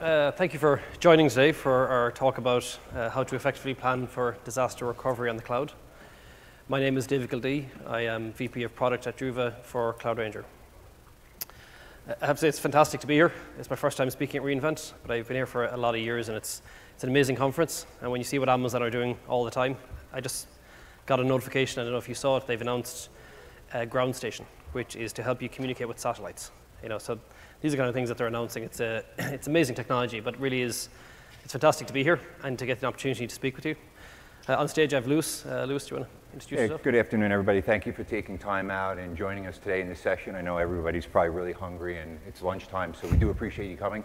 Uh, thank you for joining today for our talk about uh, how to effectively plan for disaster recovery on the cloud. My name is David Gildea. I am VP of Product at Druva for Cloud Ranger. I have to say it's fantastic to be here. It's my first time speaking at reInvent, but I've been here for a lot of years and it's, it's an amazing conference. And when you see what Amazon are doing all the time, I just got a notification, I don't know if you saw it, they've announced a ground station, which is to help you communicate with satellites. You know, so these are kind of things that they're announcing. It's, a, it's amazing technology, but really is, it's fantastic to be here and to get the opportunity to speak with you. Uh, on stage, I have Lewis. Uh, Lewis, do you want to introduce hey, yourself? Good afternoon, everybody. Thank you for taking time out and joining us today in this session. I know everybody's probably really hungry and it's lunchtime, so we do appreciate you coming.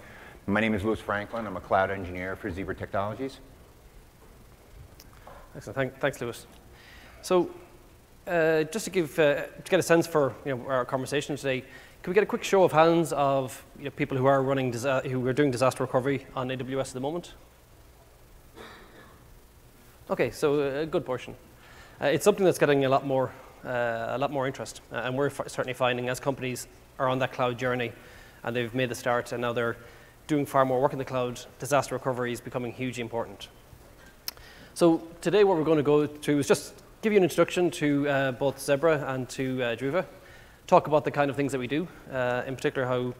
My name is Lewis Franklin. I'm a cloud engineer for Zebra Technologies. Excellent. Thank, thanks, Lewis. So, uh, just to give uh, to get a sense for you know, our conversation today, can we get a quick show of hands of you know, people who are running who are doing disaster recovery on AWS at the moment? Okay, so a good portion. Uh, it's something that's getting a lot more uh, a lot more interest, uh, and we're certainly finding as companies are on that cloud journey, and they've made the start, and now they're doing far more work in the cloud. Disaster recovery is becoming hugely important. So today, what we're going to go through is just give you an introduction to uh, both Zebra and to uh, Druva talk about the kind of things that we do, uh, in particular how,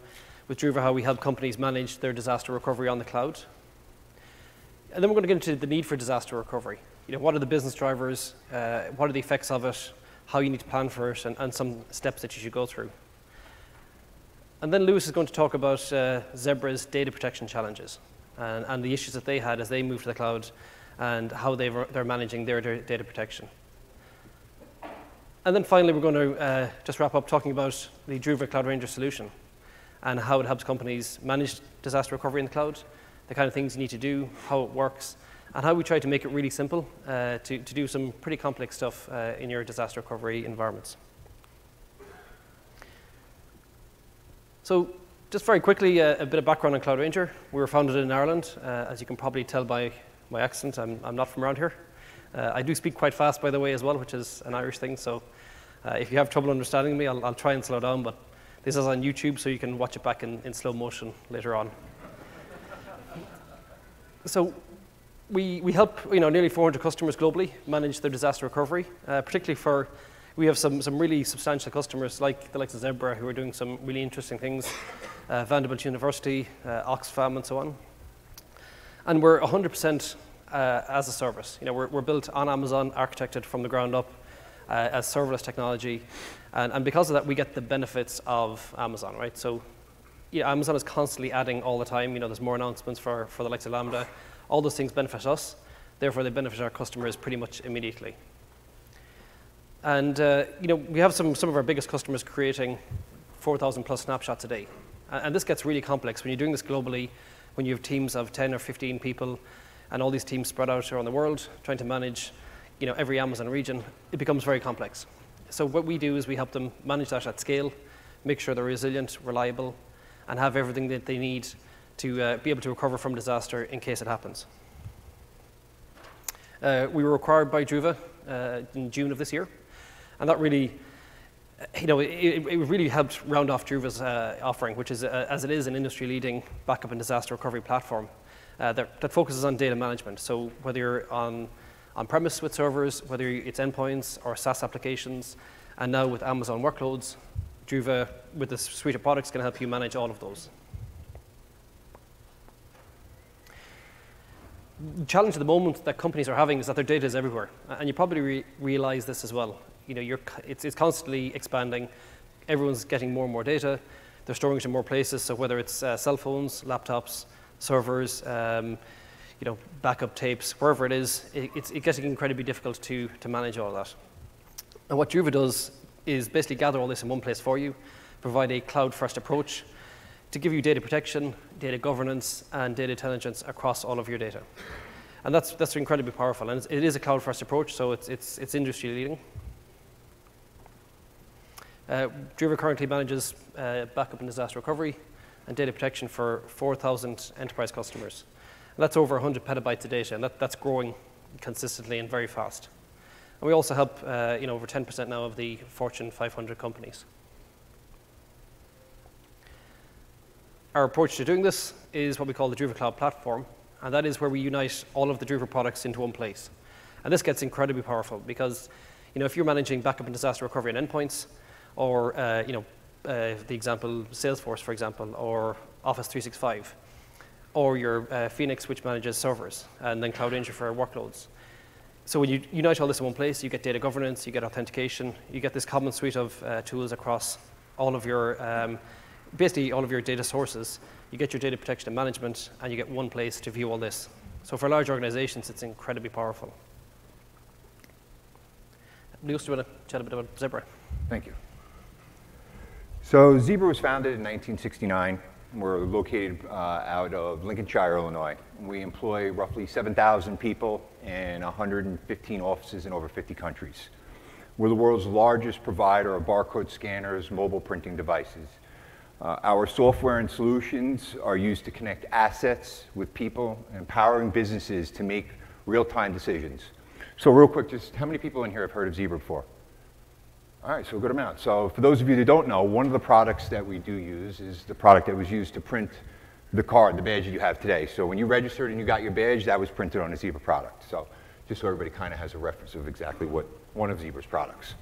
with Druva, how we help companies manage their disaster recovery on the cloud. And then we're going to get into the need for disaster recovery. You know, what are the business drivers? Uh, what are the effects of it? How you need to plan for it, and, and, some steps that you should go through. And then Lewis is going to talk about uh, Zebra's data protection challenges and, and, the issues that they had as they moved to the cloud and how they're managing their data protection. And then finally, we're going to uh, just wrap up talking about the Druva Cloud Ranger solution and how it helps companies manage disaster recovery in the cloud, the kind of things you need to do, how it works, and how we try to make it really simple uh, to, to do some pretty complex stuff uh, in your disaster recovery environments. So just very quickly, uh, a bit of background on Cloud Ranger. We were founded in Ireland. Uh, as you can probably tell by my accent, I'm, I'm not from around here. Uh, I do speak quite fast, by the way, as well, which is an Irish thing. So uh, if you have trouble understanding me, I'll, I'll, try and slow down. But this is on YouTube, so you can watch it back in, in slow motion later on. so we, we help you know, nearly 400 customers globally manage their disaster recovery, uh, particularly for we have some, some really substantial customers like the likes of Zebra who are doing some really interesting things, uh, Vanderbilt University, uh, Oxfam, and so on. And we're 100% uh, as a service. You know, we're, we're built on Amazon, architected from the ground up uh, as serverless technology. And, and because of that, we get the benefits of Amazon, right? So Amazon is constantly adding all the time. You know, there's more announcements for, for the likes of Lambda. All those things benefit us. Therefore, they benefit our customers pretty much immediately. And uh, you know, we have some, some of our biggest customers creating 4,000 plus snapshots a day. And this gets really complex. When you're doing this globally, when you have teams of 10 or 15 people, and all these teams spread out around the world trying to manage you know, every Amazon region, it becomes very complex. So what we do is we help them manage that at scale, make sure they're resilient, reliable, and have everything that they need to uh, be able to recover from disaster in case it happens. Uh, we were acquired by Druva uh, in June of this year, and that really, you know, it, it really helped round off Druva's uh, offering, which is, uh, as it is, an industry-leading backup and disaster recovery platform uh, that, that, focuses on data management. So whether you're on on-premise with servers, whether it's endpoints or SaaS applications, and now with Amazon workloads, Druva, with this suite of products, can help you manage all of those. The challenge at the moment that companies are having is that their data is everywhere, and you probably re realize this as well. You know, it's, it's constantly expanding. Everyone's getting more and more data. They're storing it in more places. So whether it's uh, cell phones, laptops, servers, um, you know, backup tapes, wherever it is, it, it's, it gets incredibly difficult to, to manage all that. And what Druva does is basically gather all this in one place for you, provide a cloud-first approach to give you data protection, data governance, and data intelligence across all of your data. And that's, that's incredibly powerful. And it is a cloud-first approach, so it's, it's, it's industry-leading. Uh, currently manages uh, backup and disaster recovery and data protection for 4,000 enterprise customers. And that's over 100 petabytes of data, and that, that's growing consistently and very fast. And we also help uh, you know, over 10% now of the Fortune 500 companies. our approach to doing this is what we call the Druva Cloud Platform, and that is where we unite all of the Druva products into one place. And this gets incredibly powerful because, you know, if you're managing backup and disaster recovery and endpoints, or, uh, you know, uh, the example Salesforce, for example, or Office 365, or your uh, Phoenix, which manages servers, and then Cloud Engine for workloads. So when you unite all this in one place, you get data governance, you get authentication, you get this common suite of uh, tools across all of your, um, basically all of your data sources. You get your data protection and management, and you get one place to view all this. So for large organizations, it's incredibly powerful. Lewis, do you want to chat a bit about Zebra? Thank you. So Zebra was founded in 1969. We're located uh, out of Lincolnshire, Illinois. We employ roughly 7,000 people in 115 offices in over 50 countries. We're the world's largest provider of barcode scanners, mobile printing devices. Uh, our software and solutions are used to connect assets with people, empowering businesses to make real-time decisions. So real quick, just how many people in here have heard of Zebra before? All right, so a good amount. So for those of you that don't know, one of the products that we do use is the product that was used to print the card, the badge that you have today. So when you registered and you got your badge, that was printed on a Zebra product. So just so everybody kind of has a reference of exactly what one of Zebra's products.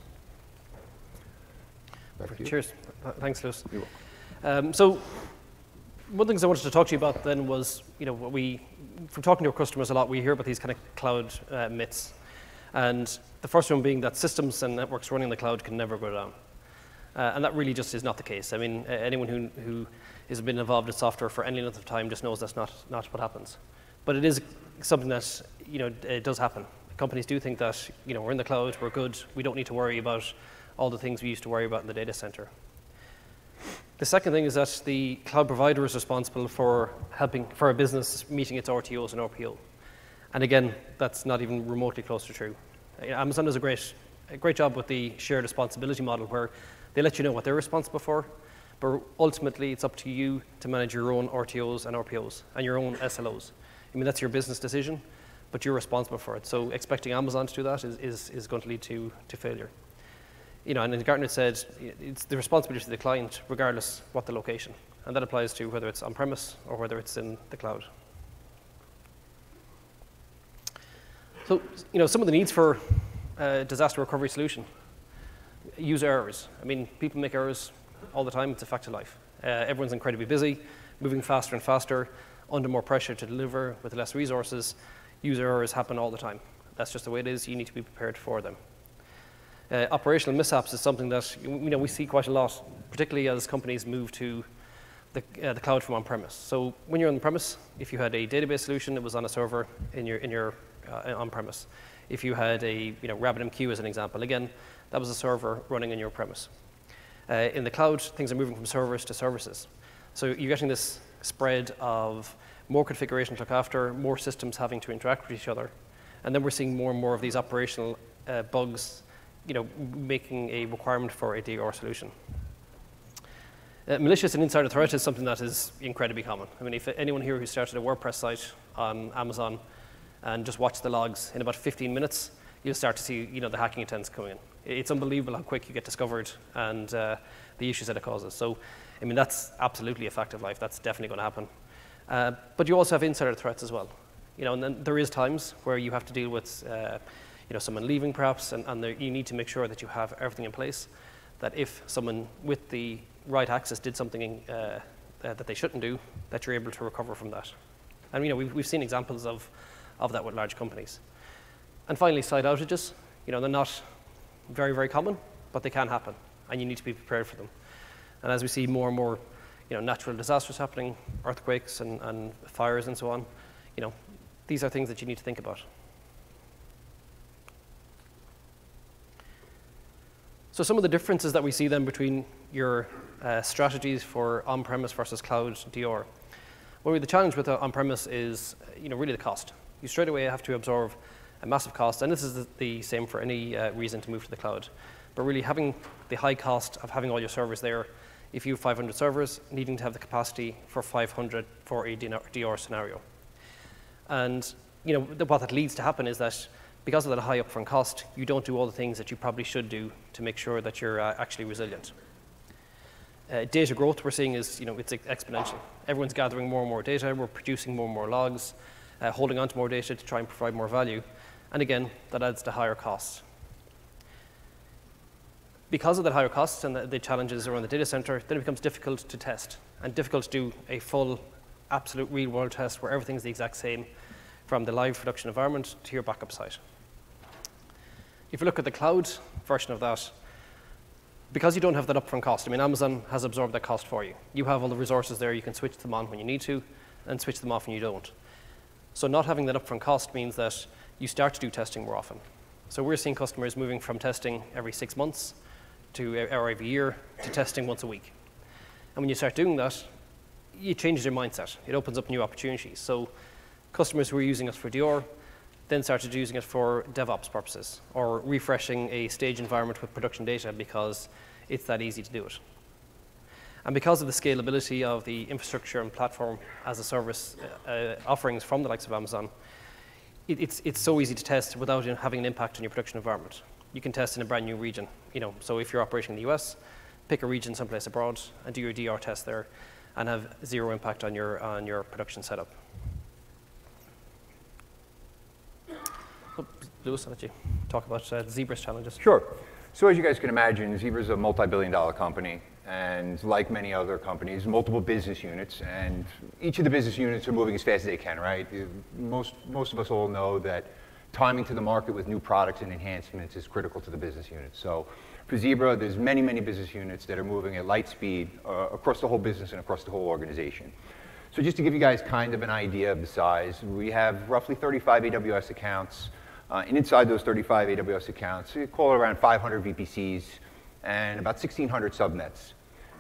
Cheers. Thanks, Lewis. Um, so one of the things I wanted to talk to you about then was, you know, we, from talking to our customers a lot, we hear about these kind of cloud uh, myths. And the first one being that systems and networks running in the cloud can never go down. Uh, and that really just is not the case. I mean, anyone who, who has been involved in software for any length of time just knows that's not, not what happens. But it is something that, you know, it does happen. Companies do think that, you know, we're in the cloud, we're good, we don't need to worry about all the things we used to worry about in the data center. The second thing is that the cloud provider is responsible for helping for a business meeting its RTOs and RPO. And again, that's not even remotely close to true. Uh, Amazon does a great, a great job with the shared responsibility model where they let you know what they're responsible for, but ultimately it's up to you to manage your own RTOs and RPOs and your own SLOs. I mean, that's your business decision, but you're responsible for it. So expecting Amazon to do that is, is, is going to lead to, to failure. You know, and as Gartner said it's the responsibility of the client regardless what the location. And that applies to whether it's on-premise or whether it's in the cloud. So, you know, some of the needs for disaster recovery solution. User errors. I mean, people make errors all the time. It's a fact of life. Uh, everyone's incredibly busy, moving faster and faster, under more pressure to deliver with less resources. User errors happen all the time. That's just the way it is. You need to be prepared for them. Uh, operational mishaps is something that you know, we see quite a lot, particularly as companies move to the, uh, the cloud from on-premise. So when you're on premise, if you had a database solution that was on a server in your, in your uh, on-premise. If you had a you know, RabbitMQ as an example, again, that was a server running on your premise. Uh, in the cloud, things are moving from servers to services. So you're getting this spread of more configuration to look after, more systems having to interact with each other. And then we're seeing more and more of these operational uh, bugs you know, making a requirement for a DR solution. Uh, malicious and insider threat is something that is incredibly common. I mean, if anyone here who started a WordPress site on Amazon and just watch the logs. In about 15 minutes, you'll start to see you know, the hacking attempts coming in. It's unbelievable how quick you get discovered and uh, the issues that it causes. So, I mean, that's absolutely a fact of life. That's definitely going to happen. Uh, but you also have insider threats as well. You know, and then there is times where you have to deal with, uh, you know, someone leaving perhaps, and, and there, you need to make sure that you have everything in place. That if someone with the right access did something uh, that they shouldn't do, that you're able to recover from that. And you know, we've, we've seen examples of of that with large companies. And finally, site outages. You know, they're not very, very common, but they can happen, and you need to be prepared for them. And as we see more and more, you know, natural disasters happening, earthquakes and, and fires and so on, you know, these are things that you need to think about. So some of the differences that we see then between your uh, strategies for on-premise versus cloud DR. Well, the challenge with on-premise is, you know, really the cost you straight away have to absorb a massive cost, and this is the same for any uh, reason to move to the cloud. But really having the high cost of having all your servers there, if you have 500 servers, needing to have the capacity for 500 for a DR scenario. And you know, what that leads to happen is that because of that high upfront cost, you don't do all the things that you probably should do to make sure that you're uh, actually resilient. Uh, data growth we're seeing is, you know, it's exponential. Everyone's gathering more and more data. We're producing more and more logs, uh, holding on to more data to try and provide more value. And again, that adds to higher costs. Because of the higher costs and the, the challenges around the data center, then it becomes difficult to test and difficult to do a full, absolute real world test where everything's the exact same from the live production environment to your backup site. If you look at the cloud version of that, because you don't have that upfront cost, I mean, Amazon has absorbed that cost for you. You have all the resources there, you can switch them on when you need to, and switch them off when you don't. So not having that upfront cost means that you start to do testing more often. So we're seeing customers moving from testing every six months to or every year to testing once a week. And when you start doing that, you change their mindset. It opens up new opportunities. So customers who are using us for DR then started using it for DevOps purposes or refreshing a stage environment with production data because it's that easy to do it. And because of the scalability of the infrastructure and platform as a service uh, offerings from the likes of Amazon, it, it's, it's so easy to test without having an impact on your production environment. You can test in a brand new region. You know, so if you're operating in the US, pick a region someplace abroad and do your DR test there and have zero impact on your, on your production setup. Lewis, I'll let you talk about uh, Zebra's challenges. Sure. So as you guys can imagine, Zebra's a multi-billion dollar company and like many other companies, multiple business units, and each of the business units are moving as fast as they can, right? Most, most of us all know that timing to the market with new products and enhancements is critical to the business unit. So for Zebra, there's many, many business units that are moving at light speed uh, across the whole business and across the whole organization. So just to give you guys kind of an idea of the size, we have roughly 35 AWS accounts, uh, and inside those 35 AWS accounts, we call it around 500 VPCs, and about 1,600 subnets.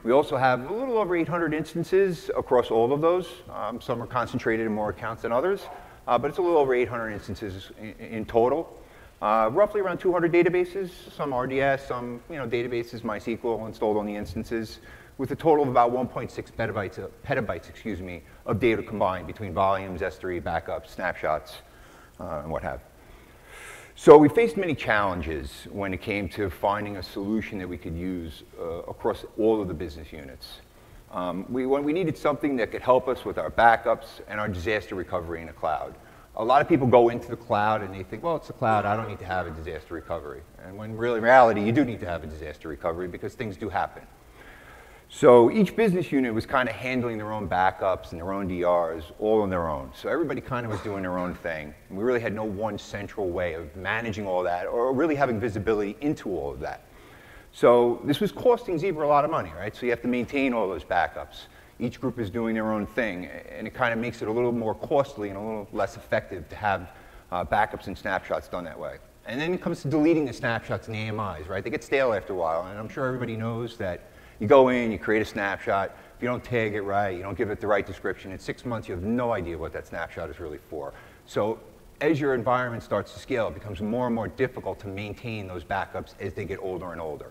We also have a little over 800 instances across all of those. Um, some are concentrated in more accounts than others, uh, but it's a little over 800 instances in, in total. Uh, roughly around 200 databases, some RDS, some you know, databases, MySQL installed on the instances, with a total of about 1.6 petabytes, of, petabytes excuse me, of data combined between volumes, S3, backups, snapshots, uh, and what have. So we faced many challenges when it came to finding a solution that we could use uh, across all of the business units. Um, we, we needed something that could help us with our backups and our disaster recovery in the cloud. A lot of people go into the cloud and they think, well, it's the cloud, I don't need to have a disaster recovery. And when really in reality, you do need to have a disaster recovery because things do happen. So each business unit was kind of handling their own backups and their own DRs all on their own. So everybody kind of was doing their own thing. And we really had no one central way of managing all that or really having visibility into all of that. So this was costing Zebra a lot of money, right? So you have to maintain all those backups. Each group is doing their own thing, and it kind of makes it a little more costly and a little less effective to have uh, backups and snapshots done that way. And then it comes to deleting the snapshots and the AMIs, right? They get stale after a while, and I'm sure everybody knows that you go in, you create a snapshot. If you don't tag it right, you don't give it the right description, in six months you have no idea what that snapshot is really for. So as your environment starts to scale, it becomes more and more difficult to maintain those backups as they get older and older.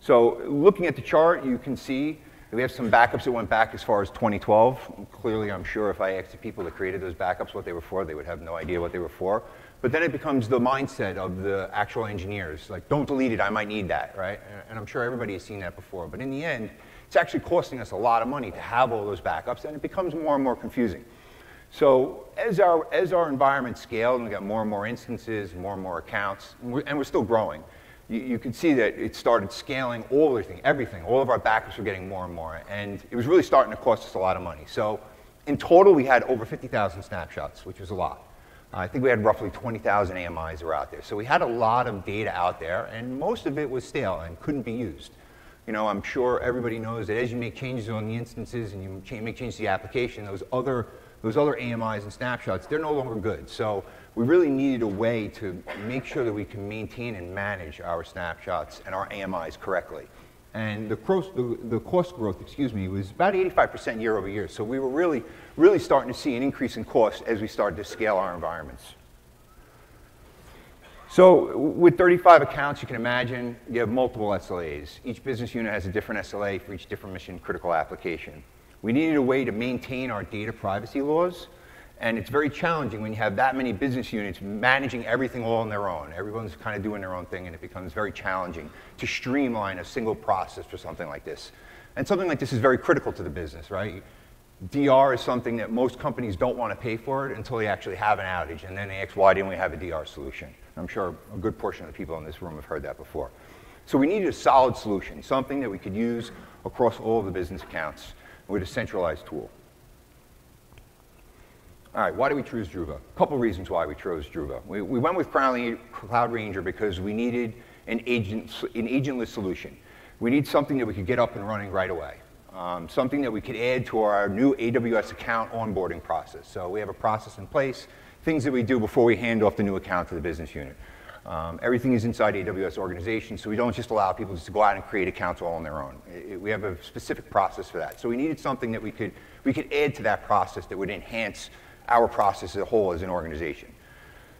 So looking at the chart, you can see we have some backups that went back as far as 2012. Clearly, I'm sure if I asked the people that created those backups what they were for, they would have no idea what they were for. But then it becomes the mindset of the actual engineers, like, don't delete it, I might need that, right? And I'm sure everybody has seen that before. But in the end, it's actually costing us a lot of money to have all those backups, and it becomes more and more confusing. So as our, as our environment scaled, and we got more and more instances, more and more accounts, and we're, and we're still growing, you, you could see that it started scaling all everything, everything. All of our backups were getting more and more, and it was really starting to cost us a lot of money. So in total, we had over 50,000 snapshots, which was a lot. I think we had roughly 20,000 AMIs that were out there. So we had a lot of data out there, and most of it was stale and couldn't be used. You know, I'm sure everybody knows that as you make changes on the instances and you make changes to the application, those other, those other AMIs and snapshots, they're no longer good. So we really needed a way to make sure that we can maintain and manage our snapshots and our AMIs correctly. And the, the, the cost growth, excuse me, was about 85% year over year. So we were really really starting to see an increase in cost as we started to scale our environments. So with 35 accounts, you can imagine you have multiple SLAs. Each business unit has a different SLA for each different mission critical application. We needed a way to maintain our data privacy laws, and it's very challenging when you have that many business units managing everything all on their own. Everyone's kind of doing their own thing, and it becomes very challenging to streamline a single process for something like this. And something like this is very critical to the business, right? DR is something that most companies don't want to pay for it until they actually have an outage, and then they ask, why didn't we have a DR solution? I'm sure a good portion of the people in this room have heard that before. So we needed a solid solution, something that we could use across all of the business accounts with a centralized tool. All right, why did we choose Druva? A couple reasons why we chose Druva. We, we went with Cloud Ranger because we needed an, agent, an agentless solution. We need something that we could get up and running right away. Um, something that we could add to our new AWS account onboarding process. So we have a process in place, things that we do before we hand off the new account to the business unit. Um, everything is inside AWS organization, so we don't just allow people just to go out and create accounts all on their own. It, it, we have a specific process for that. So we needed something that we could, we could add to that process that would enhance our process as a whole as an organization.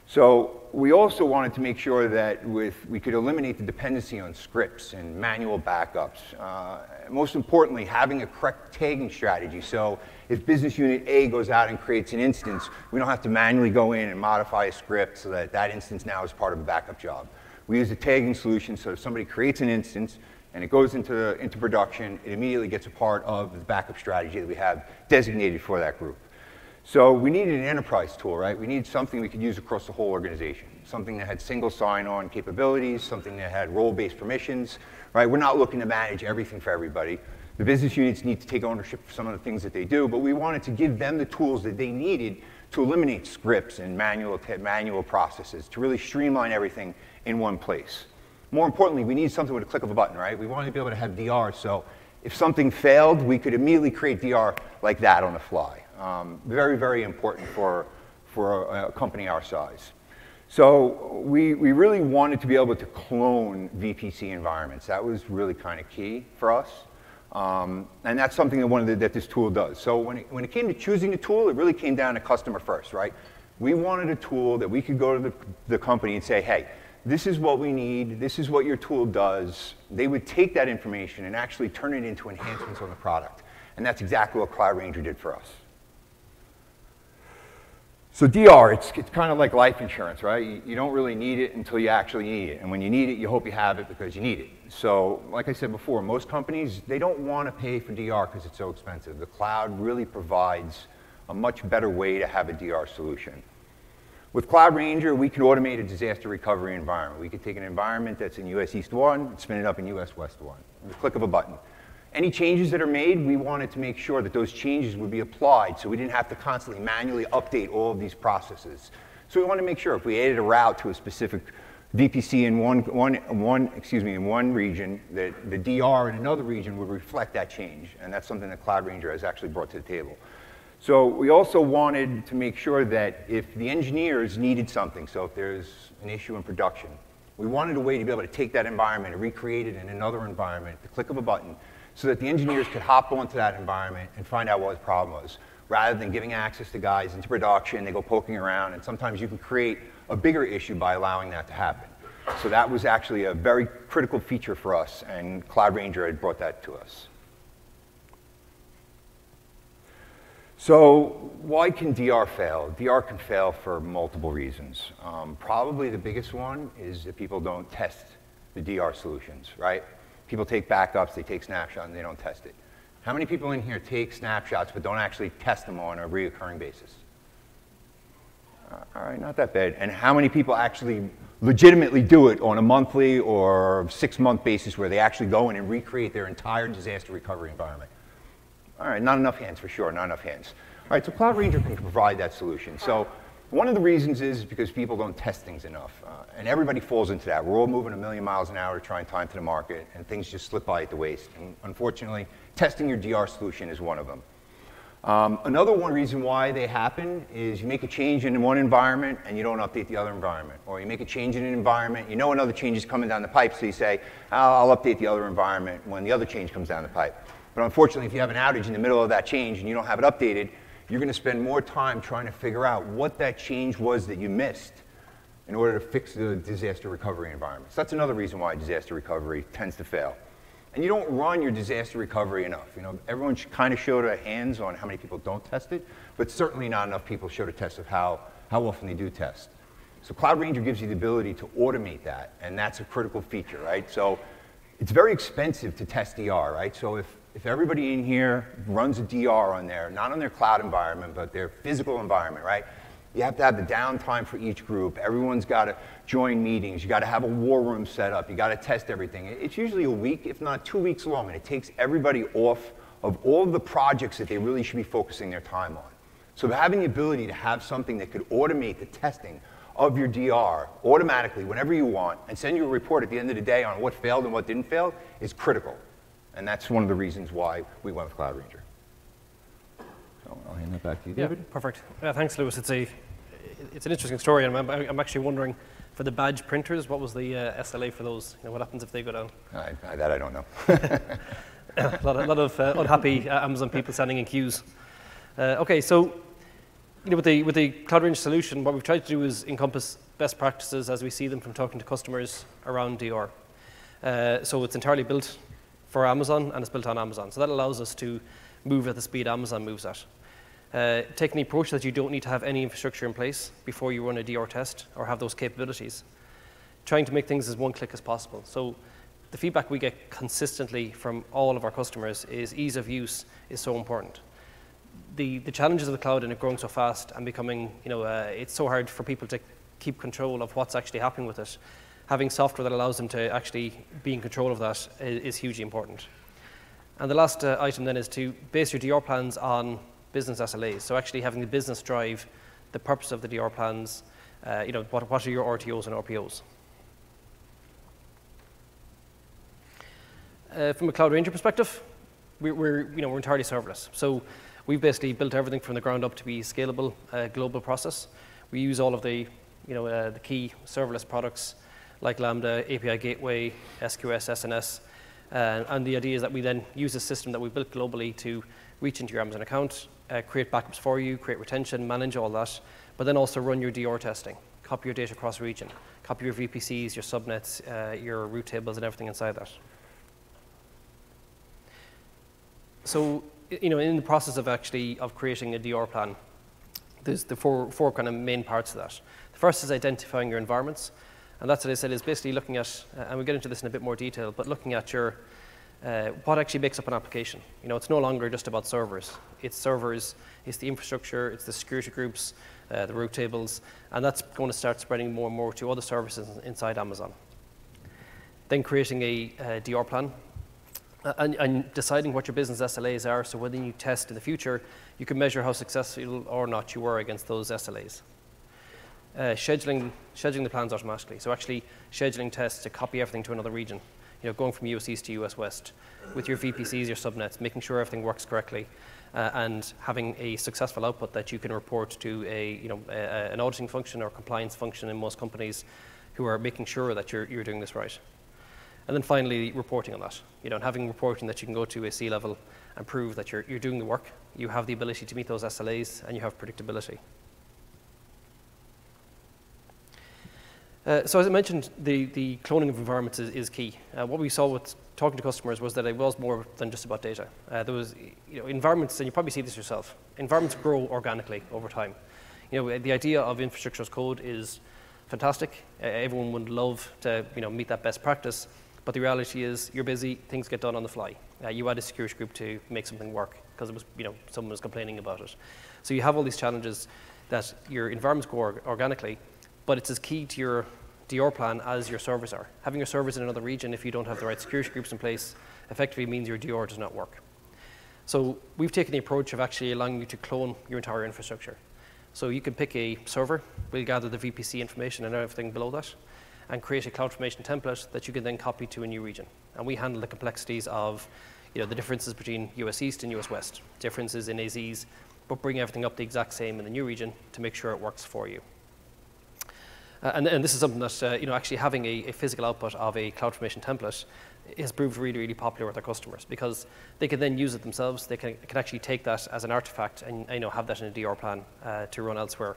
So we also wanted to make sure that with, we could eliminate the dependency on scripts and manual backups. Uh, most importantly, having a correct tagging strategy. So if business unit A goes out and creates an instance, we don't have to manually go in and modify a script so that that instance now is part of a backup job. We use a tagging solution so if somebody creates an instance and it goes into, into production, it immediately gets a part of the backup strategy that we have designated for that group. So we needed an enterprise tool, right? We needed something we could use across the whole organization, something that had single sign-on capabilities, something that had role-based permissions, right? We're not looking to manage everything for everybody. The business units need to take ownership for some of the things that they do, but we wanted to give them the tools that they needed to eliminate scripts and manual, manual processes, to really streamline everything in one place. More importantly, we need something with a click of a button, right? We wanted to be able to have DR, so if something failed, we could immediately create DR like that on the fly. Um, very, very important for, for a, a company our size. So we, we really wanted to be able to clone VPC environments. That was really kind of key for us. Um, and that's something that, one the, that this tool does. So when it, when it came to choosing the tool, it really came down to customer first, right? We wanted a tool that we could go to the, the company and say, hey, this is what we need, this is what your tool does. They would take that information and actually turn it into enhancements on the product. And that's exactly what Cloud Ranger did for us. So DR, it's, it's kind of like life insurance, right? You, you, don't really need it until you actually need it. And when you need it, you hope you have it because you need it. So like I said before, most companies, they don't want to pay for DR because it's so expensive. The cloud really provides a much better way to have a DR solution. With Cloud Ranger, we can automate a disaster recovery environment. We can take an environment that's in US East 1, spin it up in US West 1, with the click of a button. Any changes that are made, we wanted to make sure that those changes would be applied so we didn't have to constantly manually update all of these processes. So we wanted to make sure if we added a route to a specific VPC in one, one, one, excuse me, in one region, that the DR in another region would reflect that change. And that's something that Cloud Ranger has actually brought to the table. So we also wanted to make sure that if the engineers needed something, so if there's an issue in production, we wanted a way to be able to take that environment and recreate it in another environment, the click of a button, so that the engineers could hop onto that environment and find out what the problem was, rather than giving access to guys into production, they go poking around, and sometimes you can create a bigger issue by allowing that to happen. So that was actually a very critical feature for us, and Cloud Ranger had brought that to us. So why can DR fail? DR can fail for multiple reasons. Um, probably the biggest one is that people don't test the DR solutions, right? People take backups, they take snapshots, and they don't test it. How many people in here take snapshots but don't actually test them on a reoccurring basis? Uh, all right, not that bad. And how many people actually legitimately do it on a monthly or six month basis where they actually go in and recreate their entire disaster recovery environment? All right, not enough hands for sure, not enough hands. All right, so Cloud Ranger can provide that solution. So one of the reasons is because people don't test things enough. Uh, and everybody falls into that. We're all moving a million miles an hour to try and time to the market, and things just slip by at the waist. And unfortunately, testing your DR solution is one of them. Um, another one reason why they happen is you make a change in one environment and you don't update the other environment. Or you make a change in an environment, you know another change is coming down the pipe, so you say, I'll, I'll update the other environment when the other change comes down the pipe. But unfortunately, if you have an outage in the middle of that change and you don't have it updated, you're going to spend more time trying to figure out what that change was that you missed in order to fix the disaster recovery environment. So that's another reason why disaster recovery tends to fail. And you don't run your disaster recovery enough. You know, everyone kind of showed their hands on how many people don't test it, but certainly not enough people showed a test of how, how often they do test. So Cloud Ranger gives you the ability to automate that, and that's a critical feature, right? So it's very expensive to test DR, right? So if if everybody in here runs a DR on there, not on their cloud environment, but their physical environment, right? You have to have the downtime for each group. Everyone's got to join meetings. You got to have a war room set up. You got to test everything. It's usually a week, if not two weeks long, and it takes everybody off of all the projects that they really should be focusing their time on. So having the ability to have something that could automate the testing of your DR automatically whenever you want and send you a report at the end of the day on what failed and what didn't fail is critical. And that's one of the reasons why we went with Cloud Ranger. So I'll hand that back to you, David. Yeah, perfect. Yeah, thanks, Lewis. It's a it's an interesting story, and I'm, I'm actually wondering for the badge printers, what was the uh, SLA for those? You know, what happens if they go down? I, I, that I don't know. a lot of, lot of uh, unhappy uh, Amazon people standing in queues. Uh, okay, so you know, with the with the Cloud Ranger solution, what we've tried to do is encompass best practices as we see them from talking to customers around DR. Uh, so it's entirely built for Amazon and it's built on Amazon. So that allows us to move at the speed Amazon moves at. Uh, taking the approach that you don't need to have any infrastructure in place before you run a DR test or have those capabilities. Trying to make things as one click as possible. So the feedback we get consistently from all of our customers is ease of use is so important. The, the challenges of the cloud and it growing so fast and becoming, you know, uh, it's so hard for people to keep control of what's actually happening with it. Having software that allows them to actually be in control of that is, is hugely important. And the last uh, item then is to base your DR plans on business SLAs. So actually having the business drive the purpose of the DR plans, uh, you know, what, what are your RTOs and RPOs? Uh, from a Cloud Ranger perspective, we're, we're, you know, we're entirely serverless. So we've basically built everything from the ground up to be scalable, uh, global process. We use all of the, you know, uh, the key serverless products like Lambda, API Gateway, SQS, SNS, uh, and the idea is that we then use a system that we built globally to reach into your Amazon account, uh, create backups for you, create retention, manage all that, but then also run your DR testing, copy your data across region, copy your VPCs, your subnets, uh, your route tables, and everything inside that. So, you know, in the process of actually of creating a DR plan, there's the four, four kind of main parts of that. The first is identifying your environments, and that's what I said is basically looking at, uh, and we'll get into this in a bit more detail, but looking at your uh, what actually makes up an application. You know, it's no longer just about servers. It's servers, it's the infrastructure, it's the security groups, uh, the route tables, and that's going to start spreading more and more to other services inside Amazon. Then creating a, a DR plan uh, and, and, deciding what your business SLAs are so when you test in the future, you can measure how successful or not you were against those SLAs. Uh, scheduling, scheduling the plans automatically. So actually scheduling tests to copy everything to another region you know, going from US East to US West with your VPCs, your subnets, making sure everything works correctly, uh, and having a successful output that you can report to a, you know, a, an auditing function or compliance function in most companies who are making sure that you're, you're doing this right. And then finally, reporting on that. You know, and having reporting that you can go to a C level and prove that you're, you're doing the work, you have the ability to meet those SLAs, and you have predictability. Uh, so as I mentioned, the, the cloning of environments is, is key. Uh, what we saw with talking to customers was that it was more than just about data. Uh, there was, you know, environments, and you probably see this yourself, environments grow organically over time. You know, the idea of infrastructure as code is fantastic. everyone would love to, you know, meet that best practice, but the reality is you're busy, things get done on the fly. Uh, you add a security group to make something work because it was, you know, someone was complaining about it. So you have all these challenges that your environments grow organically, but it's as key to your DR plan as your servers are. Having your servers in another region, if you don't have the right security groups in place, effectively means your DR does not work. So we've taken the approach of actually allowing you to clone your entire infrastructure. So you can pick a server, we'll gather the VPC information and everything below that, and create a CloudFormation template that you can then copy to a new region. And we handle the complexities of you know, the differences between US East and US West, differences in AZs, but bring everything up the exact same in the new region to make sure it works for you. Uh, and, and, this is something that, uh, you know, actually having a, a, physical output of a CloudFormation template has proved really, really popular with our customers because they can then use it themselves. They can, can actually take that as an artifact and, you know, have that in a DR plan uh, to run elsewhere.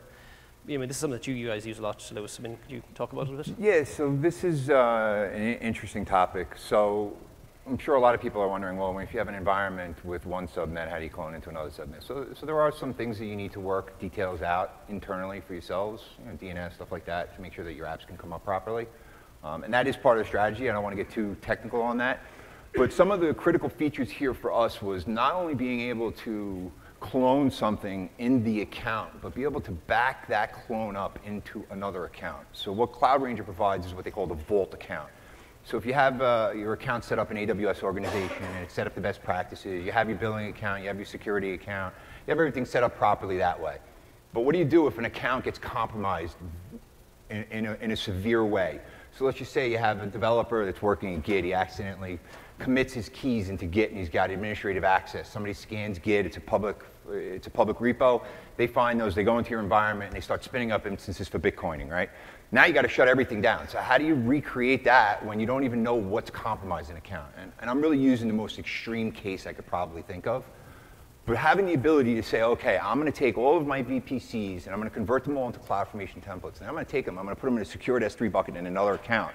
I mean, this is something that you, guys use a lot, Lewis. I mean, could you talk about it a bit? Yeah, so this is uh, an interesting topic. So I'm sure a lot of people are wondering, well, if you have an environment with one subnet, how do you clone into another subnet? So, so there are some things that you need to work details out internally for yourselves, you know, DNS, stuff like that, to make sure that your apps can come up properly. Um, and that is part of the strategy. I don't want to get too technical on that. But some of the critical features here for us was not only being able to clone something in the account, but be able to back that clone up into another account. So what Cloud Ranger provides is what they call the Vault account. So if you have uh, your account set up in AWS organization and it's set up the best practices, you have your billing account, you have your security account, you have everything set up properly that way. But what do you do if an account gets compromised in, in, a, in a severe way? So let's just say you have a developer that's working in Git, he accidentally commits his keys into Git and he's got administrative access. Somebody scans Git, it's a public, it's a public repo. They find those, they go into your environment and they start spinning up instances for Bitcoining, right? Now you got to shut everything down. So how do you recreate that when you don't even know what's compromised an account? And, and I'm really using the most extreme case I could probably think of. But having the ability to say, okay, I'm going to take all of my VPCs and I'm going to convert them all into CloudFormation templates. And I'm going to take them, I'm going to put them in a secured S3 bucket in another account.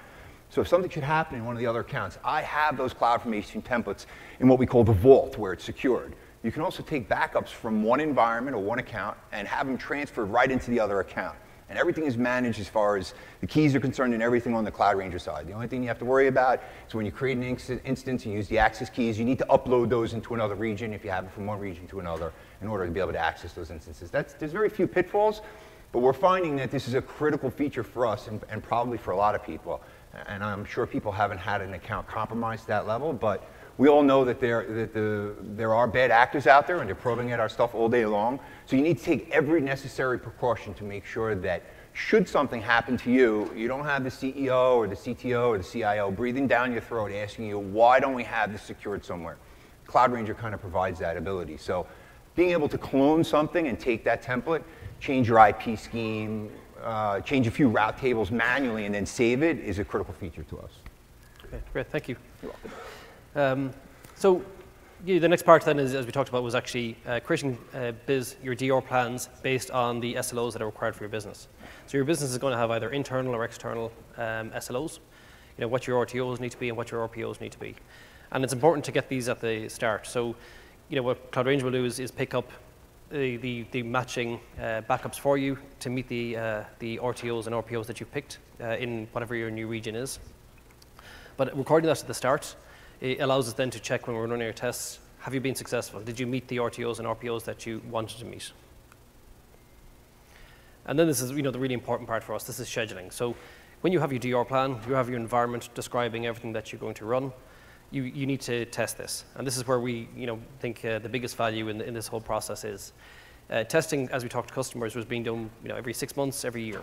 So if something should happen in one of the other accounts, I have those CloudFormation templates in what we call the vault, where it's secured. You can also take backups from one environment or one account and have them transferred right into the other account. And everything is managed as far as the keys are concerned and everything on the Cloud Ranger side. The only thing you have to worry about is when you create an instance and use the access keys, you need to upload those into another region if you have it from one region to another in order to be able to access those instances. That's, there's very few pitfalls, but we're finding that this is a critical feature for us and, and probably for a lot of people. And I'm sure people haven't had an account compromised to that level, but we all know that there, that the, there are bad actors out there and they're probing at our stuff all day long. So you need to take every necessary precaution to make sure that should something happen to you, you don't have the CEO or the CTO or the CIO breathing down your throat asking you, why don't we have this secured somewhere? Cloud Ranger kind of provides that ability. So being able to clone something and take that template, change your IP scheme, uh, change a few route tables manually, and then save it is a critical feature to us. Okay, great, thank you. You're welcome. Um, so yeah, the next part then is, as we talked about, was actually uh, creating uh, biz, your DR plans based on the SLOs that are required for your business. So your business is going to have either internal or external um, SLOs, you know, what your RTOs need to be and what your RPOs need to be. And it's important to get these at the start. So, you know, what Cloud Ranger will do is, is pick up the, the, the matching uh, backups for you to meet the, uh, the RTOs and RPOs that you've picked uh, in whatever your new region is. But recording that at the start, it allows us then to check when we're running our tests, have you been successful? Did you meet the RTOs and RPOs that you wanted to meet? And then this is you know, the really important part for us, this is scheduling. So when you have your DR plan, you have your environment describing everything that you're going to run, you, you need to test this. And this is where we you know, think uh, the biggest value in, in this whole process is. Uh, testing, as we talk to customers, was being done you know, every six months, every year.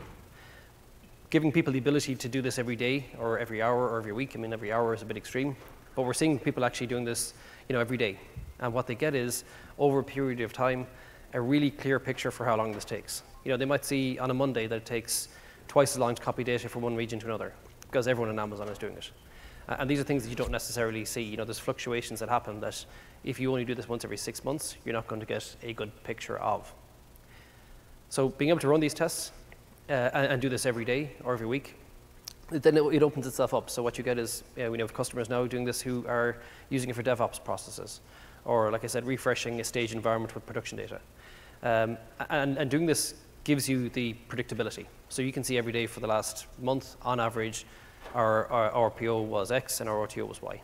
Giving people the ability to do this every day or every hour or every week, I mean, every hour is a bit extreme, but we're seeing people actually doing this you know, every day. And what they get is, over a period of time, a really clear picture for how long this takes. You know, they might see on a Monday that it takes twice as long to copy data from one region to another, because everyone on Amazon is doing it. And these are things that you don't necessarily see. You know, there's fluctuations that happen that if you only do this once every six months, you're not going to get a good picture of. So being able to run these tests uh, and, and, do this every day or every week, then it, it opens itself up. So what you get is, uh, we have customers now doing this who are using it for DevOps processes, or like I said, refreshing a stage environment with production data. Um, and, and doing this gives you the predictability. So you can see every day for the last month, on average, our, our RPO was X and our RTO was Y.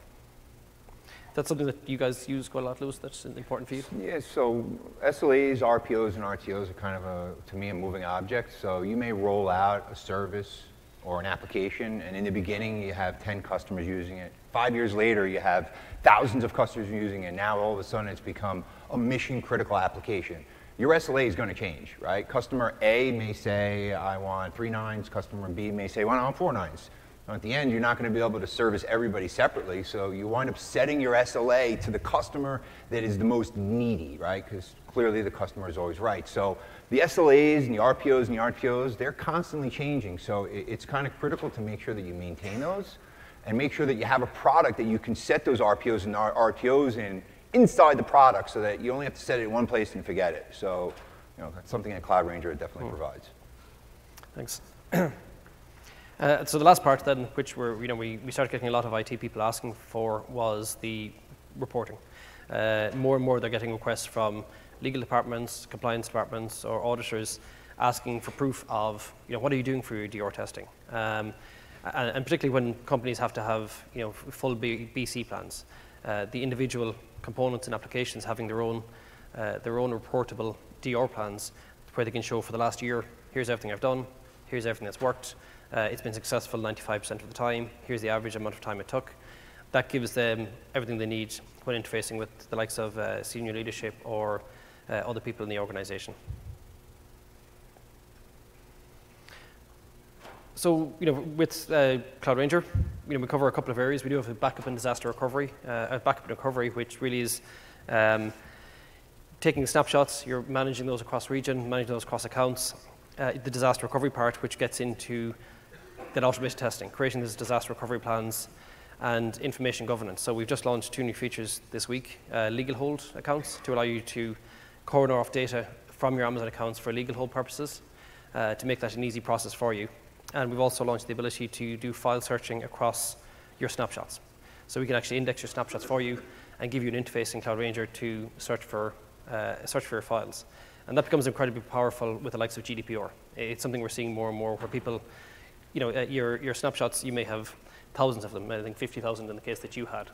That's something that you guys use quite a lot, Lewis, that's important for you? Yeah, so SLAs, RPOs, and RTOs are kind of, a, to me, a moving object. So you may roll out a service or an application, and in the beginning you have 10 customers using it. Five years later, you have thousands of customers using it. Now all of a sudden it's become a mission critical application. Your SLA is going to change, right? Customer A may say, I want three nines. Customer B may say, well, I want four nines. At the end, you're not going to be able to service everybody separately, so you wind up setting your SLA to the customer that is the most needy, right? Because clearly the customer is always right. So the SLAs and the RPOs and the RTOs, they're constantly changing. So it's kind of critical to make sure that you maintain those and make sure that you have a product that you can set those RPOs and RTOs in inside the product so that you only have to set it in one place and forget it. So you know, that's something that Cloud Ranger definitely hmm. provides. Thanks. Uh, so the last part then, which you know, we, we started getting a lot of IT people asking for was the reporting. Uh, more and more they're getting requests from legal departments, compliance departments, or auditors asking for proof of, you know, what are you doing for your DR testing? Um, and, and, particularly when companies have to have, you know, full B, BC plans. uh, the individual components and applications having their own, uh, their own reportable DR plans where they can show for the last year, here's everything I've done, here's everything that's worked, uh, it's been successful 95% of the time, here's the average amount of time it took. That gives them everything they need when interfacing with the likes of uh, senior leadership or uh, other people in the organization. So, you know, with uh, Cloud Ranger, you know, we cover a couple of areas. We do have a backup and disaster recovery, uh, a backup and recovery, which really is um, taking snapshots. You're managing those across region, managing those across accounts. Uh, the disaster recovery part, which gets into that automated testing, creating those disaster recovery plans, and information governance. So we've just launched two new features this week: uh, legal hold accounts to allow you to corner off data from your Amazon accounts for legal hold purposes, uh, to make that an easy process for you. And we've also launched the ability to do file searching across your snapshots. So we can actually index your snapshots for you and give you an interface in Cloud Ranger to search for, uh, search for your files. And that becomes incredibly powerful with the likes of GDPR. It's something we're seeing more and more where people, you know, uh, your, your snapshots, you may have thousands of them, I think 50,000 in the case that you had.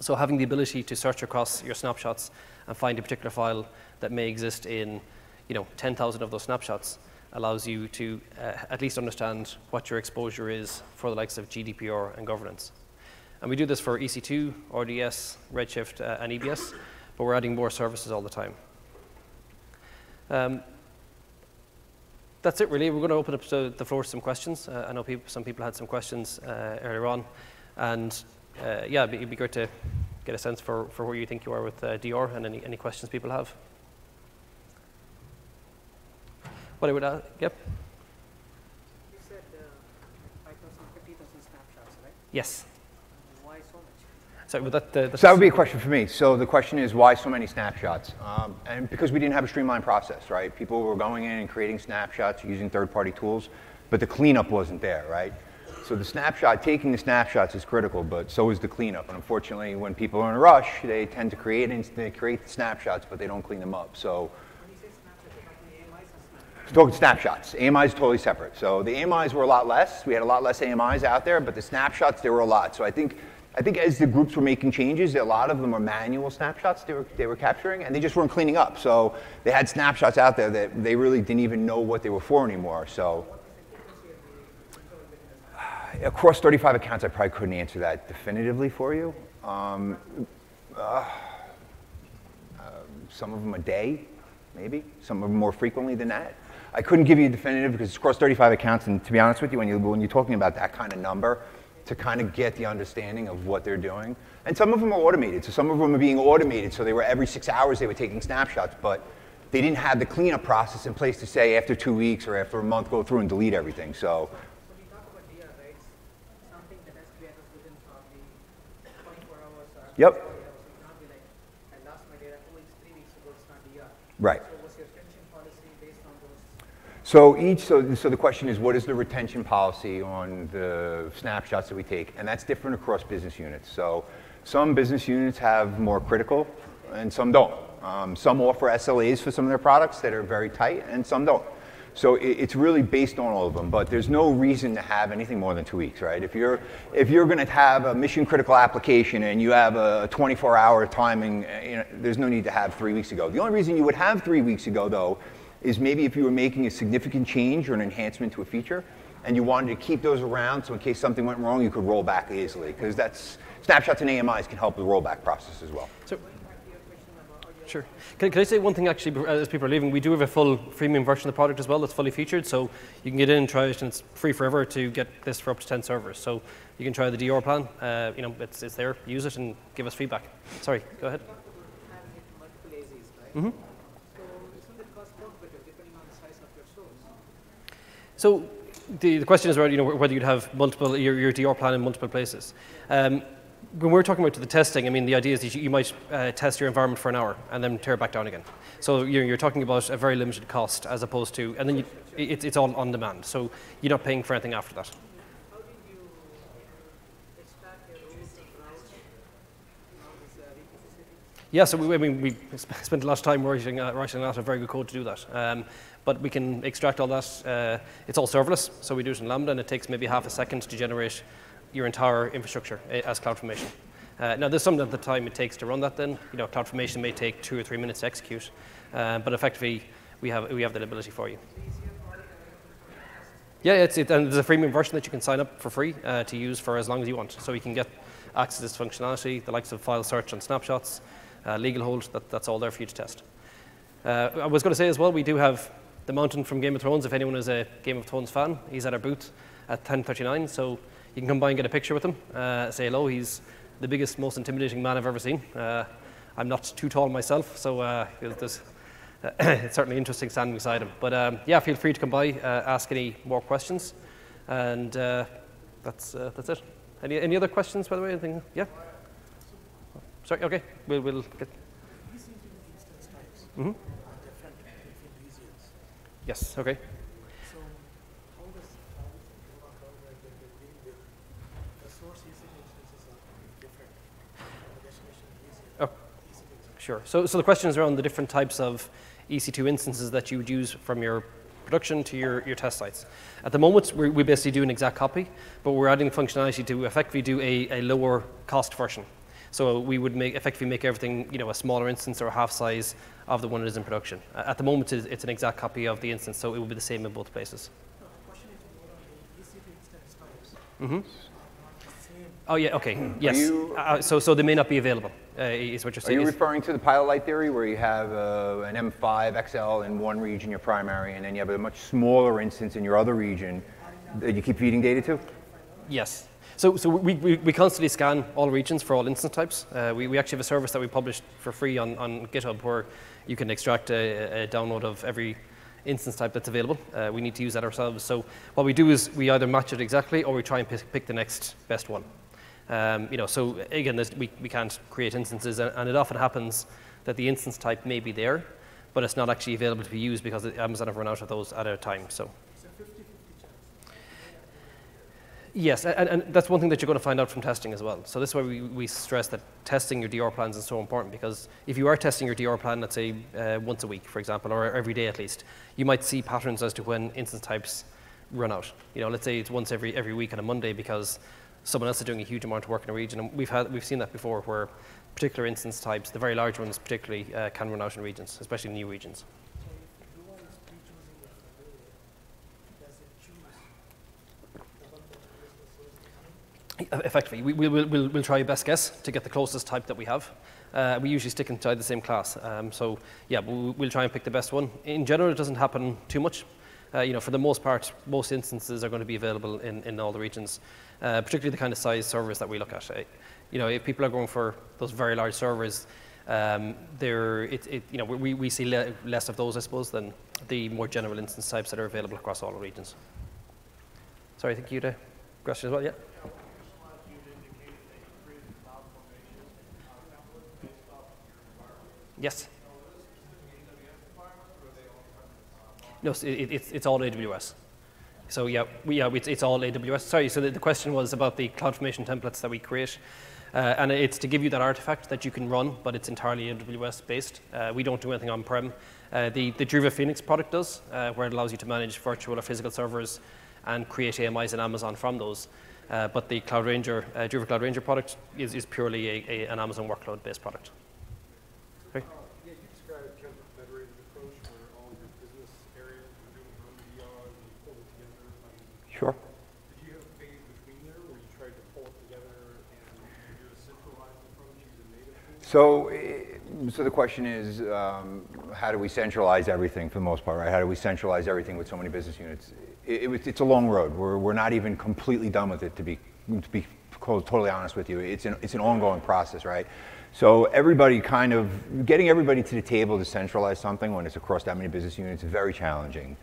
So having the ability to search across your snapshots and find a particular file that may exist in, you know, 10,000 of those snapshots allows you to uh, at least understand what your exposure is for the likes of GDPR and governance. And we do this for EC2, RDS, Redshift, uh, and EBS, but we're adding more services all the time. Um, that's it, really. We're going to open up to the floor to some questions. Uh, I know people, some people had some questions uh, earlier on. And uh, yeah, it'd be, it'd be, great to get a sense for, for where you think you are with uh, DR and any, any questions people have. What I would, uh, yep. You said uh, 5,000, 50,000 snapshots, right? Yes. So that, uh, So that would be a question for me. So the question is, why so many snapshots? Um, and because we didn't have a streamlined process, right? People were going in and creating snapshots using third-party tools, but the cleanup wasn't there, right? So the snapshot, taking the snapshots is critical, but so is the cleanup. And unfortunately, when people are in a rush, they tend to create and they create the snapshots, but they don't clean them up. So When snapshots, AMIs talking snapshots. AMI is totally separate. So the AMIs were a lot less. We had a lot less AMIs out there, but the snapshots there were a lot. So I think I think as the groups were making changes, a lot of them were manual snapshots they were, they were capturing, and they just weren't cleaning up. So they had snapshots out there that they really didn't even know what they were for anymore. So across 35 accounts, I probably couldn't answer that definitively for you. Um, uh, some of them a day, maybe. Some of them more frequently than that. I couldn't give you a definitive because it's across 35 accounts, and to be honest with you, when, you, when you're talking about that kind of number, to kind of get the understanding of what they're doing. And some of them are automated, so some of them are being automated, so they were every six hours they were taking snapshots, but they didn't have the cleanup process in place to say after two weeks or after a month go through and delete everything. So When you talk about DR, right, it's something that has to be addressed within probably 24 hours or Yep. 48 hours. So each, so, so the question is, what is the retention policy on the snapshots that we take? And that's different across business units. So some business units have more critical, and some don't. Um, some offer SLAs for some of their products that are very tight, and some don't. So it, it's really based on all of them, but there's no reason to have anything more than two weeks, right? If you're if you're going to have a mission critical application and you have a 24-hour timing, uh, you know, there's no need to have three weeks ago. The only reason you would have three weeks ago, though, is maybe if you were making a significant change or an enhancement to a feature, and you wanted to keep those around so in case something went wrong, you could roll back easily, because that's snapshots and AMIs can help with the rollback process as well. So, sure. Can, can I say one thing actually, as people are leaving? We do have a full freemium version of the product as well that's fully featured. So you can get in and try it, and it's free forever to get this for up to 10 servers. So you can try the DR plan. Uh, you know, it's, it's there. Use it and give us feedback. Sorry, go ahead. Having it in multiple AZs, right? Mm-hmm. So isn't it cost prohibitive depending on the size of your stores? So the, the question is around, you know, whether you'd have multiple, your, your DR plan in multiple places. Um, when we're talking about the testing, I mean, the idea is that you, might uh, test your environment for an hour and then tear it back down again. So you're, you're talking about a very limited cost as opposed to, and then you, it, it's all on demand. So you're not paying for anything after that. How did you extract your rules and routes in all these uh, REPO facilities? Yeah, so we, I mean, we spent a lot of time writing, uh, writing a lot of very good code to do that. Um, but we can extract all that. Uh, it's all serverless, so we do it in Lambda, and it takes maybe half a second to generate your entire infrastructure uh, as CloudFormation. Uh, now, there's some of the time it takes to run that then. You know, CloudFormation may take two or three minutes to execute, uh, but effectively, we have, we have that ability for you. Yeah, it's, it, and there's a freemium version that you can sign up for free uh, to use for as long as you want. So you can get access to this functionality, the likes of file search and snapshots, legal hold, that, that's all there for you to test. Uh, I was going to say as well, we do have the Mountain from Game of Thrones. If anyone is a Game of Thrones fan, he's at our booth at 10:39, so you can come by and get a picture with him. Uh, say hello. He's the biggest, most intimidating man I've ever seen. Uh, I'm not too tall myself, so uh, it's certainly interesting standing beside him. But um, yeah, feel free to come by, uh, ask any more questions, and uh, that's uh, that's it. Any any other questions, by the way? Anything? Yeah. Sorry. Okay. We'll we'll get. Mm-hmm. Yes. Okay. Oh. Sure. So, so the question is around the different types of EC2 instances that you would use from your production to your, your test sites. At the moment, we we basically do an exact copy, but we're adding functionality to effectively do a, a lower cost version. So we would make, effectively make everything, you know, a smaller instance or a half size of the one that is in production. Uh, At the moment, it's it's an exact copy of the instance, so it will be the same in both places. No, the question is more on the EC2 instance types. Mhm. Oh yeah, okay, yes. you- Uh, so, so they may not be available, uh, is what you're saying. Are you referring to the pilot light theory where you have uh, an M5 XL in one region, your primary, and then you have a much smaller instance in your other region that you keep feeding data to? Yes. So, so we, we, we constantly scan all regions for all instance types. Uh, we, we actually have a service that we published for free on, on GitHub where you can extract a, a download of every instance type that's available. Uh, we need to use that ourselves. So what we do is we either match it exactly or we try and pick, pick the next best one. Um, you know, so again, we, we can't create instances and, and it often happens that the instance type may be there, but it's not actually available to be used because Amazon have run out of those at a time. So. Yes, and, and that's one thing that you're going to find out from testing as well. So this is why we, we stress that testing your DR plans is so important because if you are testing your DR plan, let's say uh, once a week, for example, or every day at least, you might see patterns as to when instance types run out. You know, let's say it's once every every week on a Monday because someone else is doing a huge amount of work in a region, and we've had we've seen that before where particular instance types, the very large ones particularly, uh, can run out in regions, especially new regions. So if you want to pre-choosing the familiar, does it choose the one that is the source behind? Effectively, we, we, we'll, we'll, try our best guess to get the closest type that we have. Uh, we usually stick inside the same class. Um, so, yeah, we'll, we'll try and pick the best one. In general, it doesn't happen too much. Uh, you know, for the most part, most instances are going to be available in, in all the regions, uh, particularly the kind of size servers that we look at. Uh, you know, if people are going for those very large servers, um, they're, it, it, you know, we, we see le- less of those, I suppose, than the more general instance types that are available across all the regions. Sorry, I think you had a question as well, yeah? Yes. No, s- it, it's, it's all AWS. So yeah, we, yeah it's, it's all AWS. Sorry, so the, the question was about the CloudFormation templates that we create. Uh, and it's to give you that artifact that you can run, but it's entirely AWS based. Uh, we don't do anything on-prem. Uh, the, the Druva Phoenix product does, uh, where it allows you to manage virtual or physical servers and create AMIs in Amazon from those. Uh, but the Cloud Ranger, uh, Druva Cloud Ranger product is, is purely a, a, an Amazon workload based product. Okay. Yeah, you described kind of a federated approach where all your business areas are doing their own ER and you pull it together. I mean, Sure. did you have a phase between there where you tried to pull it together and you do a centralized approach using native tools? So, eh, so the question is, um, how do we centralize everything for the most part, right? How do we centralize everything with so many business units? It, it it's a long road. We're, we're not even completely done with it, to be, to be totally honest with you. It's an, it's an ongoing process, right? So everybody kind of, getting everybody to the table to centralize something when it's across that many business units is very challenging.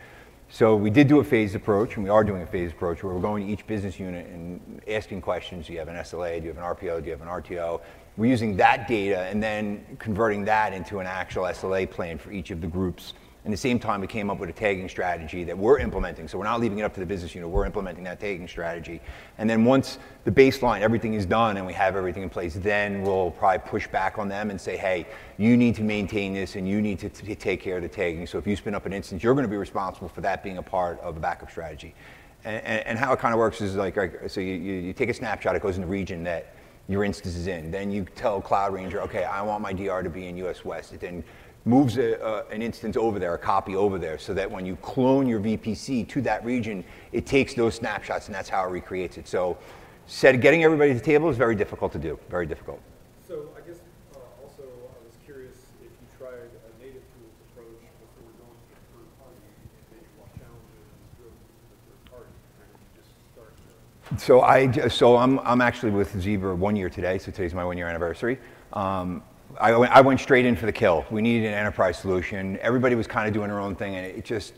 So we did do a phased approach, and we are doing a phased approach where we're going to each business unit and asking questions. Do you have an SLA? Do you have an RPO? Do you have an RTO? We're using that data and then converting that into an actual SLA plan for each of the groups. At the same time, we came up with a tagging strategy that we're implementing. So we're not leaving it up to the business unit. We're implementing that tagging strategy. And then once the baseline, everything is done and we have everything in place, then we'll probably push back on them and say, hey, you need to maintain this and you need to t- take care of the tagging. So if you spin up an instance, you're going to be responsible for that being a part of a backup strategy. And, and, and how it kind of works is like, like so you, you, you take a snapshot, it goes in the region that your instance is in. Then you tell Cloud Ranger, okay, I want my DR to be in US West. It then moves a, an instance over there, a copy over there, so that when you clone your VPC to that region, it takes those snapshots and that's how it recreates it. So getting everybody to the table is very difficult to do, very difficult. So I guess uh, also I was curious if you tried a native tools approach before going to a third party, and maybe what challenges drove you to the third party, and then you just start to So I, so I'm, I'm actually with Zebra one year today, so today's my one year anniversary. Um, I, went- I went straight in for the kill. We needed an enterprise solution. Everybody was kind of doing their own thing, and it just,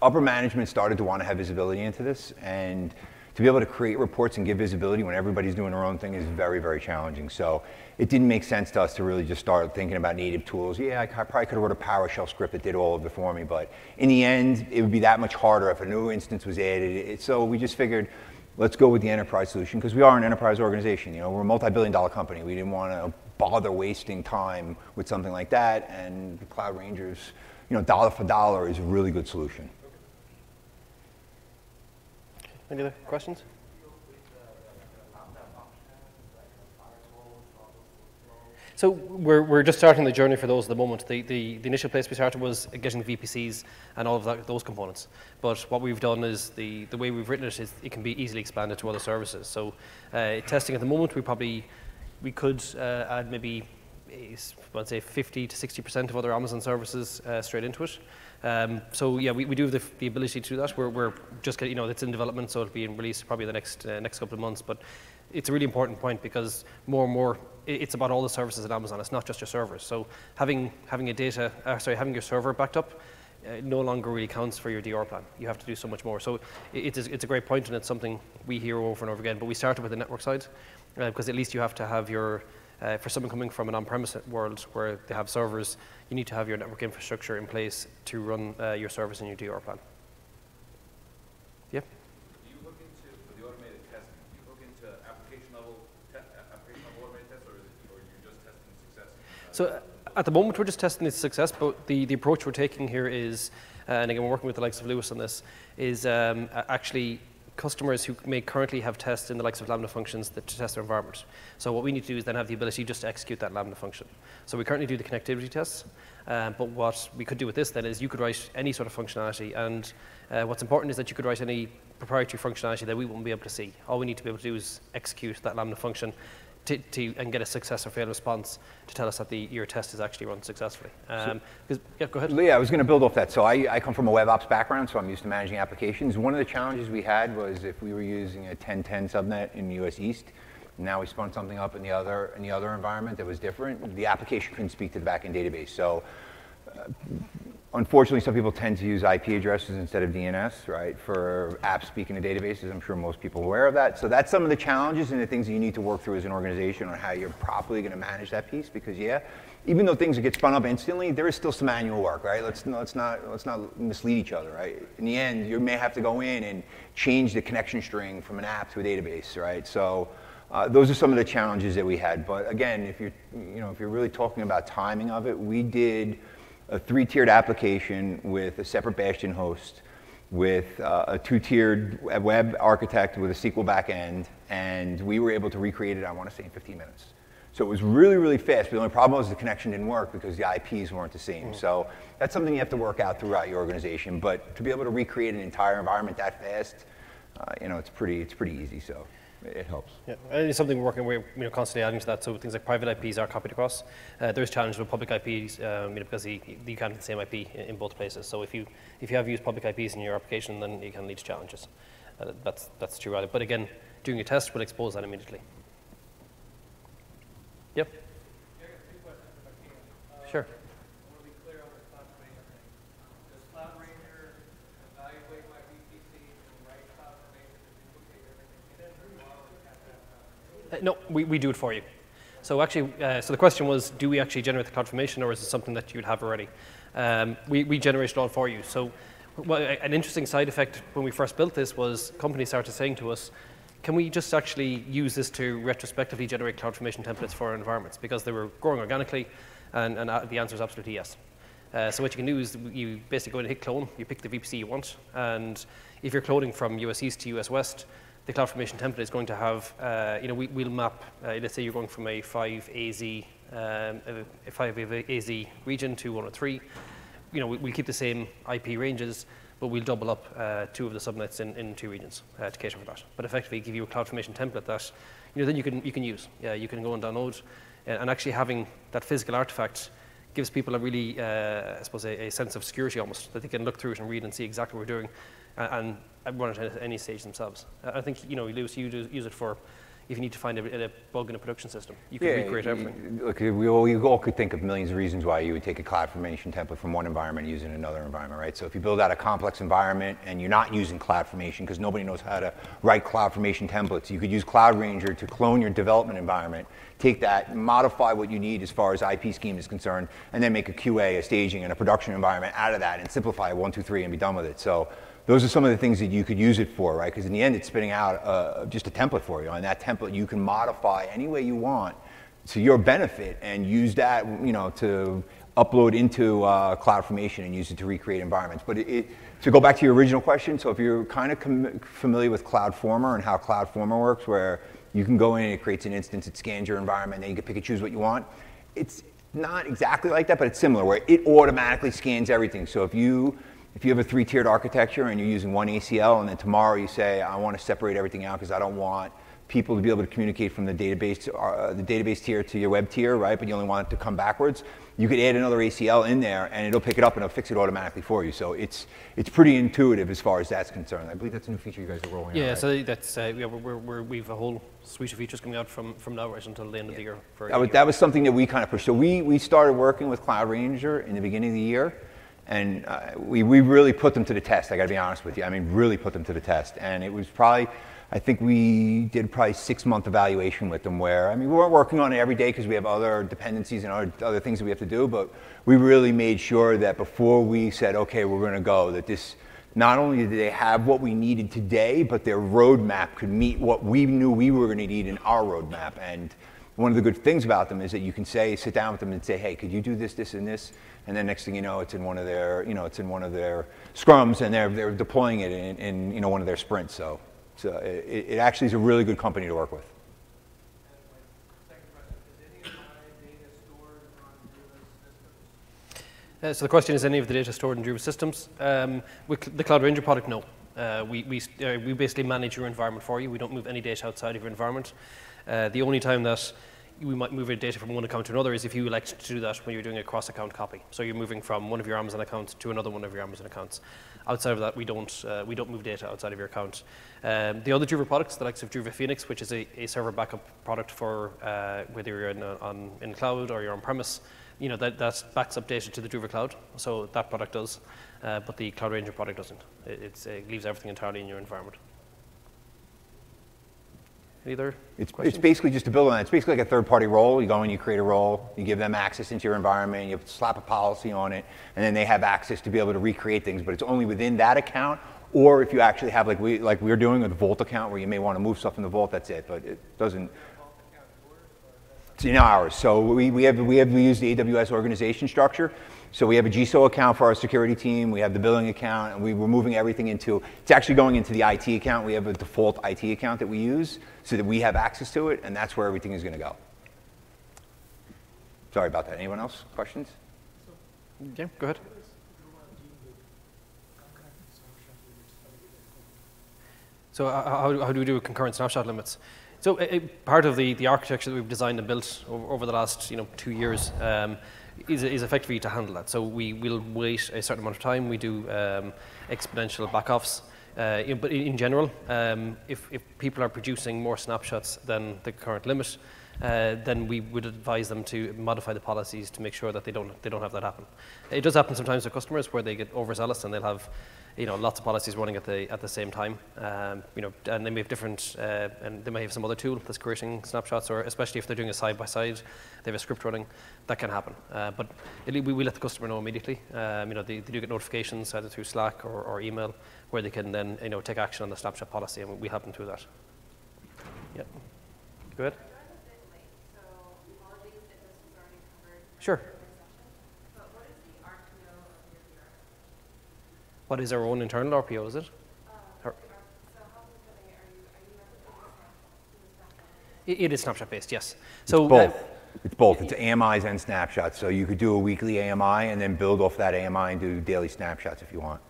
upper management started to want to have visibility into this, and to be able to create reports and give visibility when everybody's doing their own thing is very, very challenging. So it didn't make sense to us to really just start thinking about native tools. Yeah, I probably could have wrote a PowerShell script that did all of it for me, but in the end, it would be that much harder if a new instance was added. So we just figured, let's go with the enterprise solution because we are an enterprise organization. You know, we're a multi-billion dollar company. We didn't want to bother wasting time with something like that. And Cloud Rangers, you know, dollar for dollar is a really good solution. Any other questions? So we're, we're just starting the journey for those at the moment. The, the, the initial place we started was getting the VPCs and all of that, those components. But what we've done is the, the way we've written it is it can be easily expanded to other services. So uh, testing at the moment, we probably we could uh, add maybe eh, let's say 50 to 60 percent of other Amazon services uh, straight into it. Um, so yeah, we, we do have the, the ability to do that. We're, we're just you know, it's in development, so it'll be released probably the next uh, next couple of months. But it's a really important point because more and more it's about all the services at Amazon. It's not just your servers. So having having a data, uh, sorry, having your server backed up. Uh, no longer really counts for your DR plan. You have to do so much more. So i- it is, it's a great point, and it's something we hear over and over again. But we started with the network side uh, because at least you have to have your, uh, for someone coming from an on-premise world where they have servers, you need to have your network infrastructure in place to run uh, your service and your DR plan. Yep. Do you look into, for the automated testing, do you look into application level, te- a- application level automated tests, or is it, or you're just testing success? Uh, So uh, at the moment, we're just testing its success, but the, the approach we're taking here is, uh, and again, we're working with the likes of Lewis on this, is um, actually customers who may currently have tests in the likes of Lambda functions that to test their environment. So what we need to do is then have the ability just to execute that Lambda function. So we currently do the connectivity tests, um, but what we could do with this then is you could write any sort of functionality, and uh, what's important is that you could write any proprietary functionality that we won't be able to see. All we need to be able to do is execute that Lambda function to, to, and get a success or fail response to tell us that the, your test is actually run successfully. Um, 'cause- yeah, go ahead. Yeah, I was going to build off that. So I, I come from a web ops background, so I'm used to managing applications. One of the challenges we had was if we were using a 1010 subnet in the US East, now we spun something up in the other in the other environment that was different. The application couldn't speak to the backend database. So unfortunately, some people tend to use IP addresses instead of DNS, right, for apps speaking to databases. I'm sure most people are aware of that. So that's some of the challenges and the things that you need to work through as an organization on how you're properly going to manage that piece. Because yeah, even though things get spun up instantly, there is still some manual work, right? Let's let's not let's not mislead each other, right? In the end, you may have to go in and change the connection string from an app to a database, right? So. Uh, those are some of the challenges that we had. But again, if you're, you know, if you're really talking about timing of it, we did a three-tiered application with a separate Bastion host, with uh, a two-tiered web architect with a SQL backend, and we were able to recreate it, I want to say, in 15 minutes. So it was really, really fast. But the only problem was the connection didn't work because the IPs weren't the same. So that's something you have to work out throughout your organization. But to be able to recreate an entire environment that fast, uh, you know, it's pretty, it's pretty easy. So it helps. Yeah, and it's something we're working, we're you know, constantly adding to that. So things like private IPs are copied across. Uh, there's challenges with public IPs, um, you know, because you, you can't have the same IP in, both places. So if you if you have used public IPs in your application, then you can lead to challenges. Uh, that's that's true. But again, doing a test will expose that immediately. Yep. Yeah, I got two questions if I can. Uh, Sure. I want to be clear on this Cloud Ranger thing. Does Cloud Ranger evaluate my VPC and write Cloud Ranger to duplicate everything in it, or do I always have to have Cloud Ranger? Uh, no, we, we do it for you. So actually, uh, so the question was, do we actually generate the cloud formation, or is it something that you'd have already? Um, we, we generate it all for you. So well, an interesting side effect when we first built this was companies started saying to us, can we just actually use this to retrospectively generate cloud formation templates for our environments? Because they were growing organically, and, and uh, the answer is absolutely yes. Uh, so what you can do is you basically go and hit clone, you pick the VPC you want, and if you're cloning from US East to US West, the CloudFormation template is going to have, uh, you know, we, we'll map, uh, let's say you're going from a 5 AZ, um, a, a 5 AZ region to 103. You know, we, we'll keep the same IP ranges, but we'll double up uh, two of the subnets in, in two regions uh, to cater for that. But effectively give you a CloudFormation template that, you know, then you can, you can use. Yeah, you can go and download. Uh, and actually having that physical artifact gives people a really, uh, I suppose, a, a, sense of security almost, that they can look through it and read and see exactly what we're doing and, and run it at any stage themselves. I think, you know, Lewis, you use it for if you need to find a, a bug in a production system. You can yeah, recreate everything. Look, we all, we all could think of millions of reasons why you would take a CloudFormation template from one environment and use it in another environment, right? So if you build out a complex environment and you're not using CloudFormation because nobody knows how to write CloudFormation templates, you could use Cloud Ranger to clone your development environment, take that, modify what you need as far as IP scheme is concerned, and then make a QA, a staging, and a production environment out of that and simplify it one, two, three, and be done with it. So those are some of the things that you could use it for, right? Because in the end, it's spitting out uh, just a template for you. And that template you can modify any way you want to your benefit and use that, you know, to upload into uh, CloudFormation and use it to recreate environments. But it, it, to go back to your original question, so if you're kind of familiar with CloudFormer and how CloudFormer works, where you can go in and it creates an instance, it scans your environment, then you can pick and choose what you want. It's not exactly like that, but it's similar, where it automatically scans everything. So if you if you have a three-tiered architecture and you're using one ACL and then tomorrow you say, I want to separate everything out because I don't want people to be able to communicate from the database, to, uh, the database tier to your web tier, right? But you only want it to come backwards. You could add another ACL in there and it'll pick it up and it'll fix it automatically for you. So it's, it's pretty intuitive as far as that's concerned. I believe that's a new feature you guys are rolling yeah, out. Yeah, so that's, uh, yeah, we're, we're, we have a whole suite of features coming out from, from now right until the end of the year. that, was, that was something that we kind of pushed. So we, we started working with Cloud Ranger in the beginning of the year and uh, we, we really put them to the test, I gotta be honest with you. I mean, really put them to the test. And it was probably, I think we did probably six month evaluation with them where, I mean, we weren't working on it every day because we have other dependencies and other, other things that we have to do, but we really made sure that before we said, okay, we're gonna go, that this, not only did they have what we needed today, but their roadmap could meet what we knew we were gonna need in our roadmap. And one of the good things about them is that you can say, sit down with them and say, hey, could you do this, this, and this? And then next thing you know, it's in one of their, you know, it's in one of their scrums, and they're they're deploying it in, in you know one of their sprints. So, so it, it actually is a really good company to work with. Uh, so the question is, any of the data stored in Druva systems? Um, with the Cloud Ranger product, no. Uh, we, we, uh, we basically manage your environment for you. We don't move any data outside of your environment. Uh, the only time that we might move your data from one account to another is if you elect to do that when you're doing a cross-account copy. So you're moving from one of your Amazon accounts to another one of your Amazon accounts. Outside of that, we don't, uh, we don't move data outside of your account. Um, the other Druva products, the likes of Druva Phoenix, which is a, a server backup product for uh, whether you're in, uh, on, in cloud or you're on-premise, you know, that, that backs up data to the Druva cloud. So that product does, uh, but the Cloud Ranger product doesn't. It, it leaves everything entirely in your environment. Either it's, it's basically just to build on that. It's basically like a third-party role. You go and you create a role, you give them access into your environment, you slap a policy on it, and then they have access to be able to recreate things. But it's only within that account, or if you actually have like we like we're doing with the Vault account, where you may want to move stuff in the Vault. That's it. But it doesn't. It's in ours. So we, we have we have we use the AWS organization structure. So we have a GSO account for our security team. We have the billing account, and we, we're moving everything into. It's actually going into the IT account. We have a default IT account that we use, so that we have access to it, and that's where everything is going to go. Sorry about that. Anyone else? Questions? Yeah, go ahead. So uh, how, how do we do concurrent snapshot limits? So uh, part of the, the architecture that we've designed and built over, over the last you know two years um, is, is effectively to handle that. So we will wait a certain amount of time. We do um, exponential backoffs. Uh, but in, in general, um, if, if people are producing more snapshots than the current limit, uh, then we would advise them to modify the policies to make sure that they don't, they don't have that happen. It does happen sometimes with customers where they get overzealous and they'll have you know, lots of policies running at the, at the same time. Um, you know, and they may have different, uh, and they may have some other tool that's creating snapshots, or especially if they're doing a side by side, they have a script running, that can happen. Uh, but it, we, we let the customer know immediately. Um, you know, they, they, do get notifications either through Slack or, or, email where they can then, you know, take action on the snapshot policy, and we help them through that. Yeah. Go ahead. Sure. What is our own internal RPO, is it? Uh, so how are you, are you It, it is snapshot based, yes. So uh, Both. It's both. It's AMIs and snapshots. So you could do a weekly AMI and then build off that AMI and do daily snapshots if you want.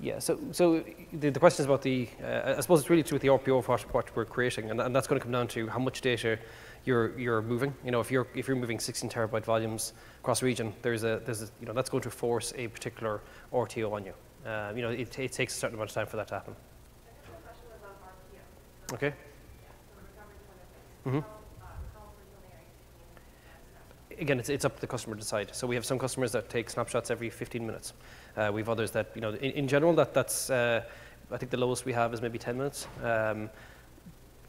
Yeah, so, so the, the question is about the, uh, I suppose it's really to do with the RPO of what, what we're creating, and, and that's going to come down to how much data you're, you're moving. You know, if you're, if you're moving 16 terabyte volumes across region, there's a, there's a, you know, that's going to force a particular RTO on you. Uh, you know, it, it takes a certain amount of time for that to happen. Okay. Mhm. Again, it's, it's up to the customer to decide. So we have some customers that take snapshots every 15 minutes. Uh, we have others that, you know, in, in general, that, that's, uh, I think the lowest we have is maybe 10 minutes. Um,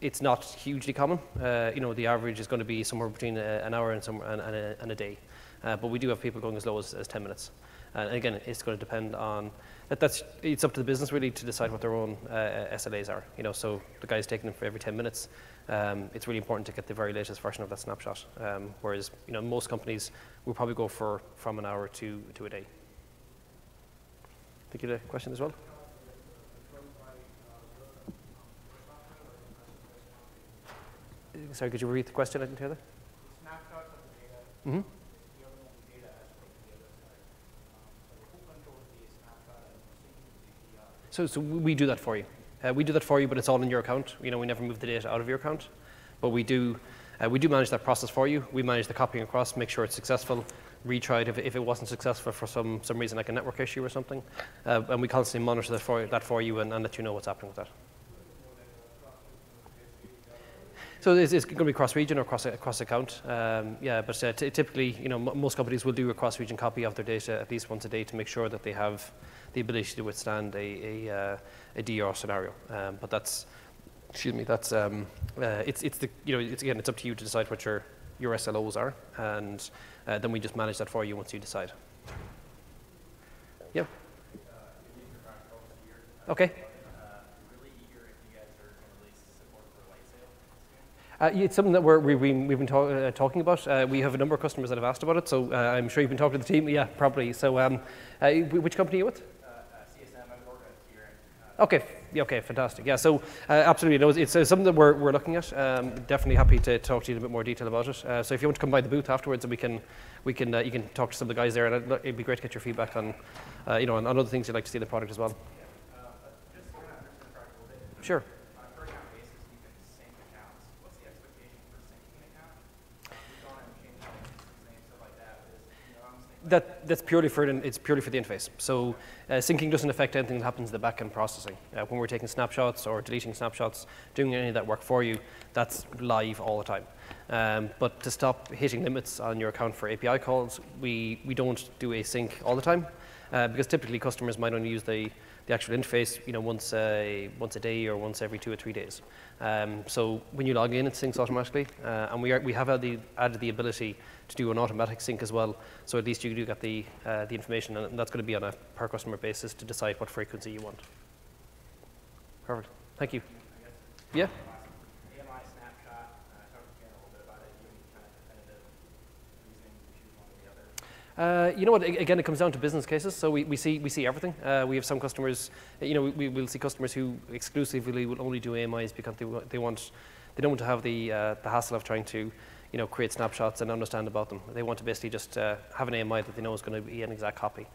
it's not hugely common. Uh, you know, the average is going to be somewhere between a, an hour and, some, and, and, a, and a day. Uh, but we do have people going as low as, as 10 minutes. And again, it's going to depend on that. That's it's up to the business really to decide what their own uh, SLAs are. You know, so the guy's taking them for every 10 minutes. Um, it's really important to get the very latest version of that snapshot. Um, whereas, you know, most companies will probably go for from an hour to to a day. Think you had a question as well? Sorry, could you repeat the question? I didn't hear that. Snapshots of the data, Mm-hmm. the other one, the data aspect to the other side. Um, so who controls the snapshot and syncing the API? So, so we do that for you. Uh, we do that for you, but it's all in your account. You know, we never move the data out of your account, but we do. Uh, we do manage that process for you. We manage the copying across, make sure it's successful, retry it if, if it wasn't successful for some, some reason, like a network issue or something. Uh, and we constantly monitor that for, that for you and, and let you know what's happening with that. So it's, it's going to be cross-region or cross across account. Um, yeah, but uh, typically, you know, most companies will do a cross-region copy of their data at least once a day to make sure that they have the ability to withstand a, a, uh, a DR scenario. Um, but that's, excuse me, that's um, uh, it's it's the you know it's again it's up to you to decide what your your SLOs are, and uh, then we just manage that for you once you decide. Yeah. Okay. Uh, it's something that we've been, we've been talk, uh, talking about. Uh, we have a number of customers that have asked about it, so uh, I'm sure you've been talking to the team. Yeah, probably. So, um, uh, which company are you with? Okay, okay, fantastic. Yeah, so uh, absolutely, no, it's, it's something that we're, we're looking at. Um, definitely happy to talk to you in a bit more detail about it. Uh, so if you want to come by the booth afterwards, and we can, we can, uh, you can talk to some of the guys there, and it'd, it'd be great to get your feedback on, uh, you know, on, on other things you'd like to see in the product as well. Sure. on a per account basis, you can sync accounts. What's the expectation for syncing an account? Um, we've gone and changed all the instance names, stuff like that, but is, you know, I'm just thinking. That, that's purely for the, it's purely for the interface. So uh, syncing doesn't affect anything that happens in the backend processing. Uh, when we're taking snapshots or deleting snapshots, doing any of that work for you, that's live all the time. Um, but to stop hitting limits on your account for API calls, we, we don't do a sync all the time uh, because typically customers might only use the, the actual interface you know, once, uh, once a day or once every two or three days. Um, so when you log in, it syncs automatically, uh, and we, are, we have added the, added the ability to do an automatic sync as well. So at least you do get the, uh, the information, and that's going to be on a per customer basis to decide what frequency you want. Perfect. Thank you. Yeah. Uh, you know what? Again, it comes down to business cases. So we, we see we see everything. Uh, we have some customers. You know, we will see customers who exclusively will only do AMIs because they, they want they don't want to have the uh, the hassle of trying to you know create snapshots and understand about them. They want to basically just uh, have an AMI that they know is going to be an exact copy.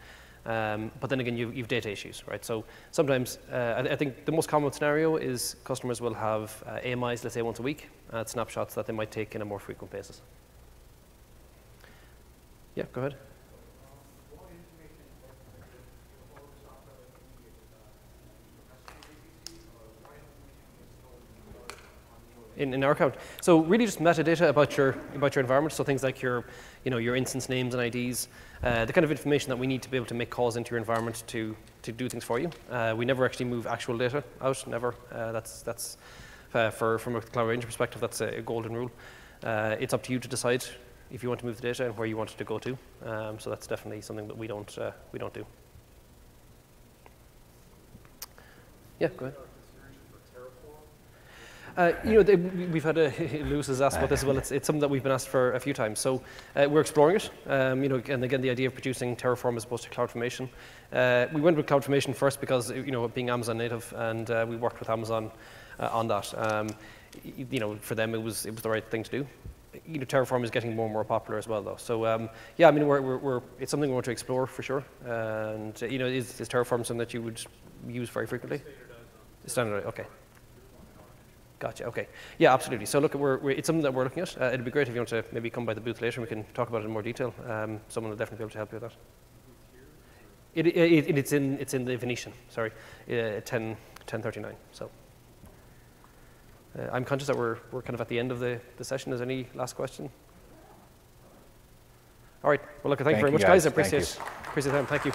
Um, but then again, you, you've data issues, right? So sometimes uh, I, I think the most common scenario is customers will have uh, AMIs, let's say once a week, uh, snapshots that they might take in a more frequent basis. Yeah, go ahead. In, in our account. So really just metadata about your about your environment. So things like your you know your instance names and IDs, uh, the kind of information that we need to be able to make calls into your environment to to do things for you. Uh, we never actually move actual data out. Never. Uh, that's that's uh, for from a cloud ranger perspective. That's a, a golden rule. Uh, it's up to you to decide if you want to move the data and where you want it to go to. Um, so that's definitely something that we don't uh, we don't do. Yeah, go ahead. Uh, you know, they, we've had a Lewis has asked about this as well. It's, it's something that we've been asked for a few times. So uh, we're exploring it. Um, you know, and again, the idea of producing Terraform as opposed to CloudFormation. Uh, we went with CloudFormation first because you know being Amazon native, and uh, we worked with Amazon uh, on that. Um, you know, for them it was it was the right thing to do. You know, Terraform is getting more and more popular as well, though. So um, yeah, I mean, we're, we're, we're, it's something we want to explore for sure. And uh, you know, is, is Terraform something that you would use very frequently? Standardized. Okay. Gotcha. Okay. Yeah, absolutely. So look, we're, we're, it's something that we're looking at. Uh, it'd be great if you want to maybe come by the booth later and we can talk about it in more detail. Um, someone will definitely be able to help you with that. It, it, it, it's in it's in the Venetian. Sorry, uh, 10 1039. So. Uh, I'm conscious that we're, we're kind of at the end of the, the session. Is there any last question? All right. Well, look, thank, you very you, much, guys. I guys. Thank appreciate, appreciate the time. Thank you.